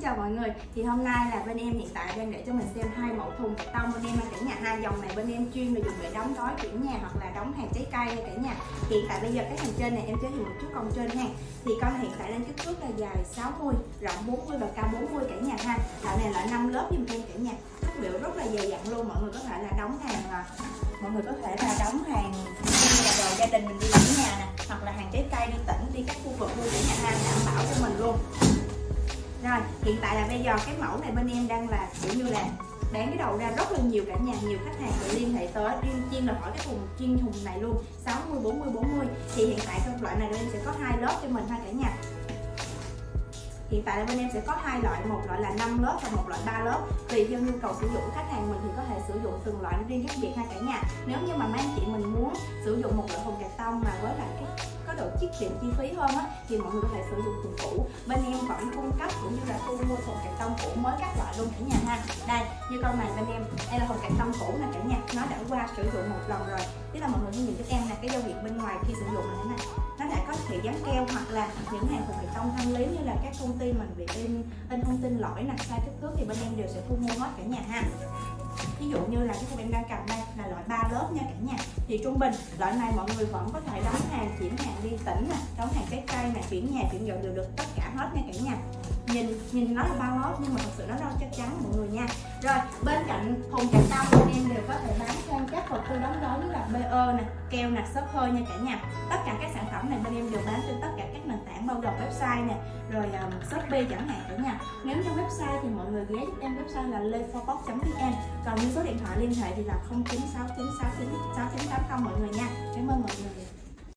Xin chào mọi người. Thì hôm nay là bên em hiện tại đang để cho mình xem hai mẫu thùng cạc tông. Bên em là cả nhà hai dòng này bên em chuyên là dùng để đóng gói chuyển nhà hoặc là đóng hàng trái cây cả nhà. Hiện tại bây giờ cái hàng trên này em giới thiệu một chút con trên ha. Thì con này hiện tại đang kích thước là dài 60, rộng 40 và cao 40 cả nhà ha. Loại này là 5 lớp dùm em cả nhà. Chất liệu rất là dày dặn luôn mọi người có thể là đóng hàng là mọi người có thể là đóng hàng như là đồ gia đình mình đi chuyển nhà nè hoặc là hàng trái cây đi tỉnh đi các khu vực luôn rồi, hiện tại là bây giờ cái mẫu này bên em đang là kiểu như là bán cái đầu ra rất là nhiều cả nhà, nhiều khách hàng tự liên hệ tới, riêng chuyên là hỏi cái thùng, chuyên thùng này luôn 60 40 40 thì hiện tại trong loại này bên em sẽ có hai lớp cho mình ha cả nhà hiện tại là bên em sẽ có hai loại, một loại là 5 lớp và một loại 3 lớp. Tùy theo nhu cầu sử dụng của khách hàng mình thì có thể sử dụng từng loại riêng khác biệt ha cả nhà. Nếu như mà mấy anh chị mình muốn sử dụng một loại thùng gạch tông mà với lại cái, có độ tiết kiệm chi phí hơn á, thì mọi người có thể sử dụng từng cũ. Bên em vẫn cung cấp cũng như là thu mua thùng cạc tông cũ mới các loại luôn cả nhà ha. Đây, như con này bên em, đây là thùng cạc tông cũ nè cả nhà, nó đã qua sử dụng một lần rồi. Tức là mọi người nhìn giúp em những hàng phục cạc tông thanh lý như là các công ty mình bị in in thông tin lỗi là sai kích thước thì bên em đều sẽ thu mua hết cả nhà ha. Ví dụ như là cái thùng em đang cầm đây là loại 3 lớp nha cả nhà. Thì trung bình, loại này mọi người vẫn có thể đóng hàng, chuyển hàng đi tỉnh nè, đóng hàng trái cây nè, chuyển nhà, chuyển dọn đều được tất cả hết nha cả nhà. Nhìn nhìn nó là bao lớp nhưng mà thật sự nó đâu chắc chắn mọi người nha. Rồi, bên cạnh thùng chặt tông bên em đều có thể bán thêm các vật tư đóng gói như là bơ nè, keo nè, xốp hơi nha cả nhà. Tất cả các sản phẩm này bên em website nè rồi um, shopee chẳng hạn cả nhà nếu như website thì mọi người ghé giúp em website là leforbox.vn còn như số điện thoại liên hệ thì là 0969696980 mọi người nha. Cảm ơn mọi người.